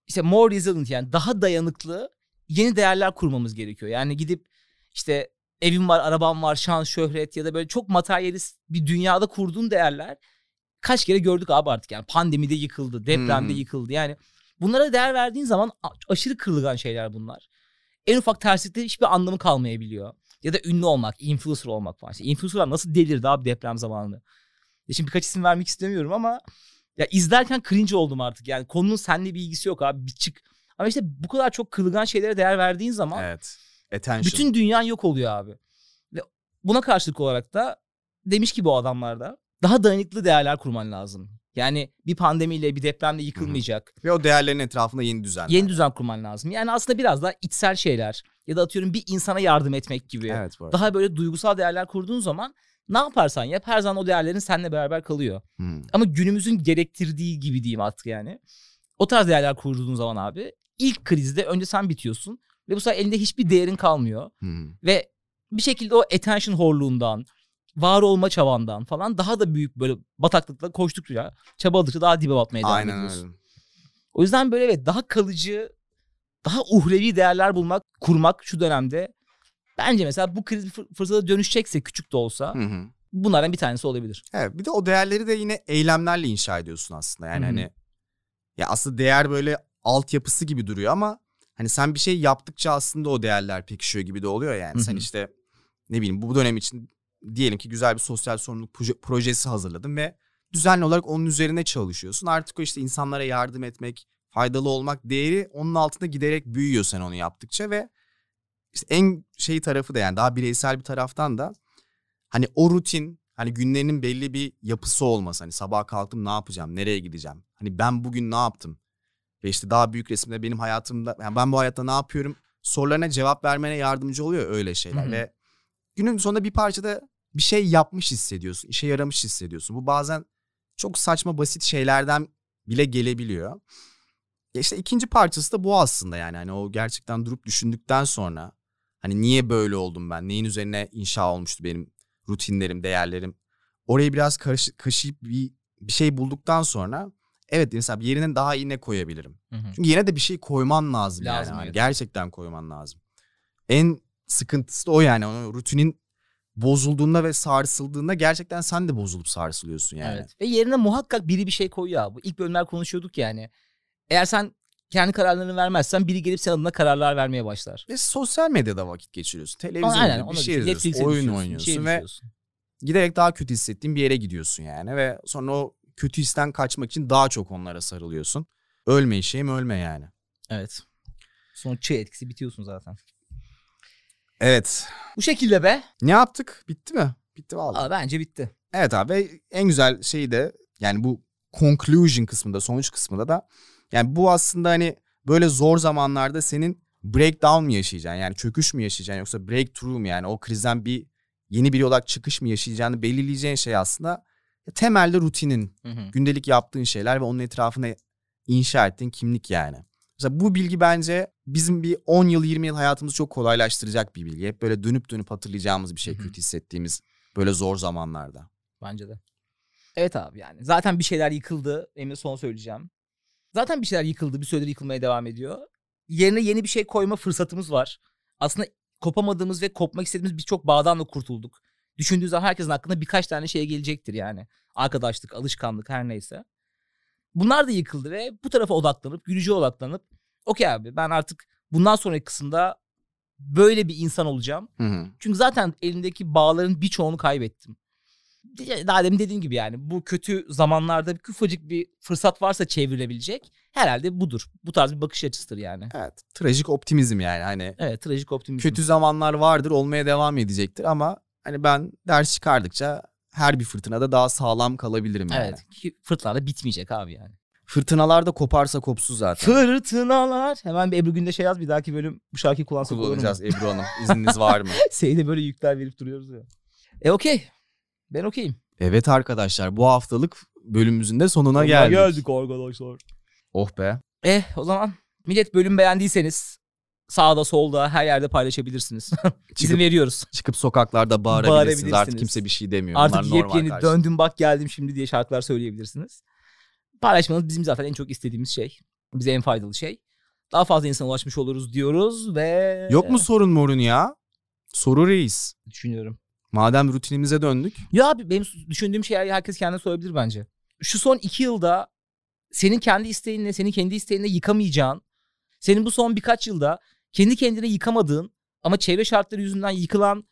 İşte more resilient yani daha dayanıklı yeni değerler kurmamız gerekiyor. Yani gidip işte evim var, arabam var, şans, şöhret ya da böyle çok materyalist bir dünyada kurduğun değerler kaç kere gördük abi artık yani pandemide yıkıldı, depremde Hmm. yıkıldı. Yani bunlara değer verdiğin zaman aşırı kırılgan şeyler bunlar. En ufak terslikte hiçbir anlamı kalmayabiliyor. Ya da ünlü olmak, influencer olmak falan. İşte influencerlar nasıl delirdi abi deprem zamanında. Ya şimdi birkaç isim vermek istemiyorum ama ya izlerken cringe oldum artık. Yani konunun seninle bir ilgisi yok abi bir çık. Ama işte bu kadar çok kırılgan şeylere değer verdiğin zaman Evet. Attention. bütün dünyan yok oluyor abi. Ve buna karşılık olarak da demiş ki bu adamlar da daha dayanıklı değerler kurman lazım. Yani bir pandemiyle bir depremle yıkılmayacak. Ve o değerlerin etrafında yeni düzenler. Yeni düzen kurman lazım. Yani aslında biraz daha içsel şeyler ya da atıyorum bir insana yardım etmek gibi. Evet. Daha böyle duygusal değerler kurduğun zaman ne yaparsan yap her zaman o değerlerin seninle beraber kalıyor. Hı. Ama günümüzün gerektirdiği gibi diyeyim artık yani. O tarz değerler kurduğun zaman abi ilk krizde önce sen bitiyorsun. Ve bu sefer elinde hiçbir değerin kalmıyor. Hı hı. Ve bir şekilde o attention horluğundan, var olma çabandan falan daha da büyük böyle bataklıkla koştukça, çabaladıkça daha dibe batmaya devam Aynen ediyorsun. öyle. O yüzden böyle evet daha kalıcı, daha uhrevi değerler bulmak, kurmak şu dönemde bence mesela bu kriz fır- fırsata dönüşecekse küçük de olsa Hı hı. bunlardan bir tanesi olabilir. Evet bir de o değerleri de yine eylemlerle inşa ediyorsun aslında. Yani Hı hı. hani ya aslında değer böyle altyapısı gibi duruyor ama hani sen bir şey yaptıkça aslında o değerler pekişiyor gibi de oluyor yani. Hı Sen hı. işte ne bileyim bu dönem için diyelim ki güzel bir sosyal sorumluluk proje- projesi hazırladın ve düzenli olarak onun üzerine çalışıyorsun. Artık o işte insanlara yardım etmek, faydalı olmak değeri onun altında giderek büyüyor sen onu yaptıkça ve işte en şey tarafı da yani daha bireysel bir taraftan da hani o rutin hani günlerinin belli bir yapısı olması. Hani sabah kalktım ne yapacağım, nereye gideceğim? Hani ben bugün ne yaptım? Ve işte daha büyük resimde benim hayatımda yani ben bu hayatta ne yapıyorum? Sorularına cevap vermene yardımcı oluyor öyle şeyler Hı hı. ve günün sonunda bir parçada bir şey yapmış hissediyorsun, işe yaramış hissediyorsun. Bu bazen çok saçma basit şeylerden bile gelebiliyor. Ya işte ikinci parçası da bu aslında yani hani o gerçekten durup düşündükten sonra hani niye böyle oldum ben? Neyin üzerine inşa olmuştu benim rutinlerim, değerlerim? Orayı biraz karış, kaşıyıp bir, bir şey bulduktan sonra evet mesela bir yerine daha iyi ne koyabilirim? Çünkü yine de bir şey koyman lazım, Lazım, yani. Hani evet. Gerçekten koyman lazım. En sıkıntısı da o yani. O rutinin bozulduğunda ve sarsıldığında gerçekten sen de bozulup sarsılıyorsun yani. Evet. Ve yerine muhakkak biri bir şey koyuyor abi. İlk bölümler konuşuyorduk yani. Eğer sen kendi kararlarını vermezsen biri gelip senin adına kararlar vermeye başlar. Ve sosyal medyada vakit geçiriyorsun. Televizyon Aynen, bir şey izliyorsun, oyun oynuyorsun ve giderek daha kötü hissettiğin bir yere gidiyorsun yani. Ve sonra o kötü histen kaçmak için daha çok onlara sarılıyorsun. Ölme işeyim ölme yani. Evet. Sonra çığ etkisi bitiyorsun zaten. Evet. Bu şekilde be. Ne yaptık? Bitti mi? Bitti vallahi. Aa, bence bitti. Evet abi en güzel şey de yani bu conclusion kısmında sonuç kısmında da yani bu aslında hani böyle zor zamanlarda senin breakdown mı yaşayacaksın yani çöküş mü yaşayacaksın yoksa breakthrough mu yani o krizden bir yeni bir yola çıkış mı yaşayacağını belirleyeceğin şey aslında temelde rutinin Hı hı. gündelik yaptığın şeyler ve onun etrafına inşa ettiğin kimlik yani. Mesela bu bilgi bence bizim bir 10 yıl 20 yıl hayatımızı çok kolaylaştıracak bir bilgi. Hep böyle dönüp dönüp hatırlayacağımız bir şey kötü hissettiğimiz böyle zor zamanlarda. Bence de. Evet abi yani. Zaten bir şeyler yıkıldı. Benim de son söyleyeceğim. Zaten bir şeyler yıkıldı. Bir süredir yıkılmaya devam ediyor. Yerine yeni bir şey koyma fırsatımız var. Aslında kopamadığımız ve kopmak istediğimiz birçok bağdan da kurtulduk. Düşündüğü zaman herkesin aklına birkaç tane şey gelecektir yani. Arkadaşlık, alışkanlık her neyse. Bunlar da yıkıldı ve bu tarafa odaklanıp, gülücüye odaklanıp okey abi ben artık bundan sonraki kısımda böyle bir insan olacağım. Hı hı. Çünkü zaten elimdeki bağların birçoğunu kaybettim. Daha demin dediğim gibi yani bu kötü zamanlarda bir ufacık bir fırsat varsa çevrilebilecek herhalde budur. Bu tarz bir bakış açısıdır yani. Evet. Trajik optimizm yani hani Evet trajik optimizm. kötü zamanlar vardır olmaya devam edecektir ama hani ben ders çıkardıkça her bir fırtınada daha sağlam kalabilirim yani. Evet ki fırtınalar bitmeyecek abi yani. Fırtınalar da koparsa kopsu zaten. Fırtınalar. Hemen bir Ebru Günde şey yaz bir dahaki bölüm bu şarkıyı kullansak olur mu? Kullanacağız Ebru Hanım. İzniniz var mı? Seyde böyle yükler verip duruyoruz ya. E okey. Ben okeyim. Evet arkadaşlar bu haftalık bölümümüzün de sonuna Sonuna geldik. geldik arkadaşlar. Oh be. Eh o zaman millet bölüm beğendiyseniz sağda solda her yerde paylaşabilirsiniz. İzin Çıkıp, veriyoruz. çıkıp sokaklarda bağırabilirsiniz. Bağırabilirsiniz. Artık kimse bir şey demiyor. Artık Bunlar yepyeni karşılıyor. döndüm bak geldim şimdi diye şarkılar söyleyebilirsiniz. Paylaşmanız bizim zaten en çok istediğimiz şey. Bize en faydalı şey. Daha fazla insana ulaşmış oluruz diyoruz ve... Yok mu sorun morun ya? Soru reis. Düşünüyorum. Madem rutinimize döndük. Ya abi benim düşündüğüm şey herkes kendine sorabilir bence. Şu son iki yılda senin kendi isteğinle, senin kendi isteğinle yıkamayacağın, senin bu son birkaç yılda kendi kendine yıkamadığın ama çevre şartları yüzünden yıkılan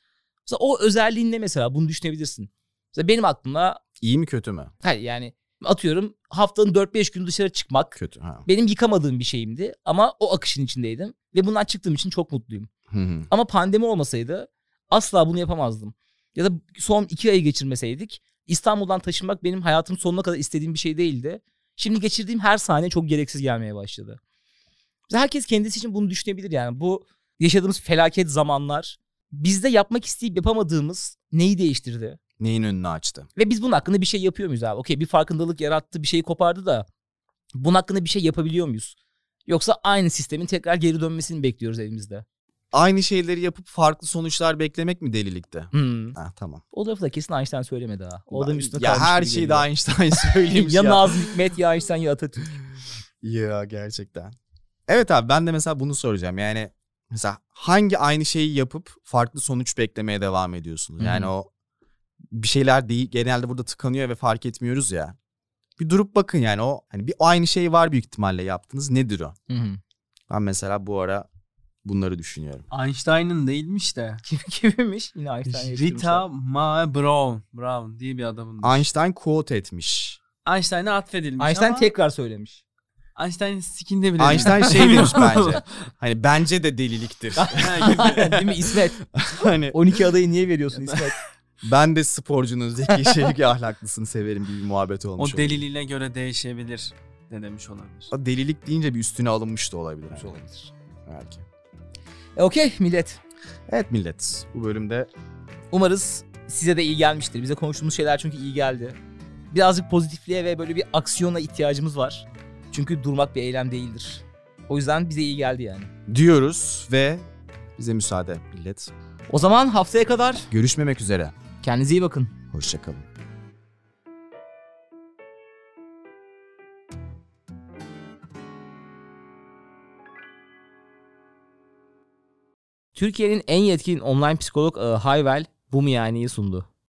mesela o özelliğinle mesela bunu düşünebilirsin. Mesela benim aklıma iyi mi kötü mü? hayır yani atıyorum haftanın 4-5 gün dışarı çıkmak Kötü. Ha. benim yıkamadığım bir şeyimdi ama o akışın içindeydim ve bundan çıktığım için çok mutluyum. Hı hı. Ama pandemi olmasaydı asla bunu yapamazdım. Ya da son iki ayı geçirmeseydik İstanbul'dan taşınmak benim hayatım sonuna kadar istediğim bir şey değildi. Şimdi geçirdiğim her saniye çok gereksiz gelmeye başladı. Herkes kendisi için bunu düşünebilir yani. Bu yaşadığımız felaket zamanlar bizde yapmak isteyip yapamadığımız neyi değiştirdi? Neyin önünü açtı? Ve biz bunun hakkında bir şey yapıyor muyuz abi? Okey bir farkındalık yarattı, bir şeyi kopardı da bunun hakkında bir şey yapabiliyor muyuz? Yoksa aynı sistemin tekrar geri dönmesini bekliyoruz evimizde. Aynı şeyleri yapıp farklı sonuçlar beklemek mi delilikte? Hmm. Ha tamam. O lafı da kesin Einstein söylemedi ha. O adamın üstüne ya her şeyi de Einstein söylemiş ya ya. Nazım Hikmet ya Einstein ya Atatürk. Ya gerçekten. Evet abi ben de mesela bunu soracağım. Yani mesela hangi aynı şeyi yapıp farklı sonuç beklemeye devam ediyorsunuz? Yani o bir şeyler değil genelde burada tıkanıyor ve fark etmiyoruz ya. Bir durup bakın yani o hani bir aynı şey var büyük ihtimalle yaptınız. Nedir o? Hı hı. Ben mesela bu ara bunları düşünüyorum. Einstein'ın değilmiş de. Kim, kimmiş? Yine Einstein Rita Ma Brown. Brown diye bir adamın. Einstein quote etmiş. Einstein'a atfedilmiş Einstein ama tekrar söylemiş. Einstein sikinde bile Einstein değil. şey demiş bence. Hani bence de deliliktir. Değil mi İsmet? hani 12 adayı niye veriyorsun İsmet? ben de sporcunun zeki şevki ahlaklısını severim gibi bir muhabbet o olmuş. oldu. deliliğine göre değişebilir de demiş olabilir. O delilik deyince bir üstüne alınmış da olabilir. Olmuş olabilir. Belki. E, Okey millet. Evet millet bu bölümde Umarız size de iyi gelmiştir. Bize konuştuğumuz şeyler çünkü iyi geldi. Birazcık pozitifliğe ve böyle bir aksiyona ihtiyacımız var. Çünkü durmak bir eylem değildir. O yüzden bize iyi geldi yani. diyoruz ve bize müsaade millet. O zaman haftaya kadar Görüşmemek üzere. kendinize iyi bakın. Hoşçakalın. Türkiye'nin en yetkin online psikolog ağı Hayvel bu miyaniyi sundu.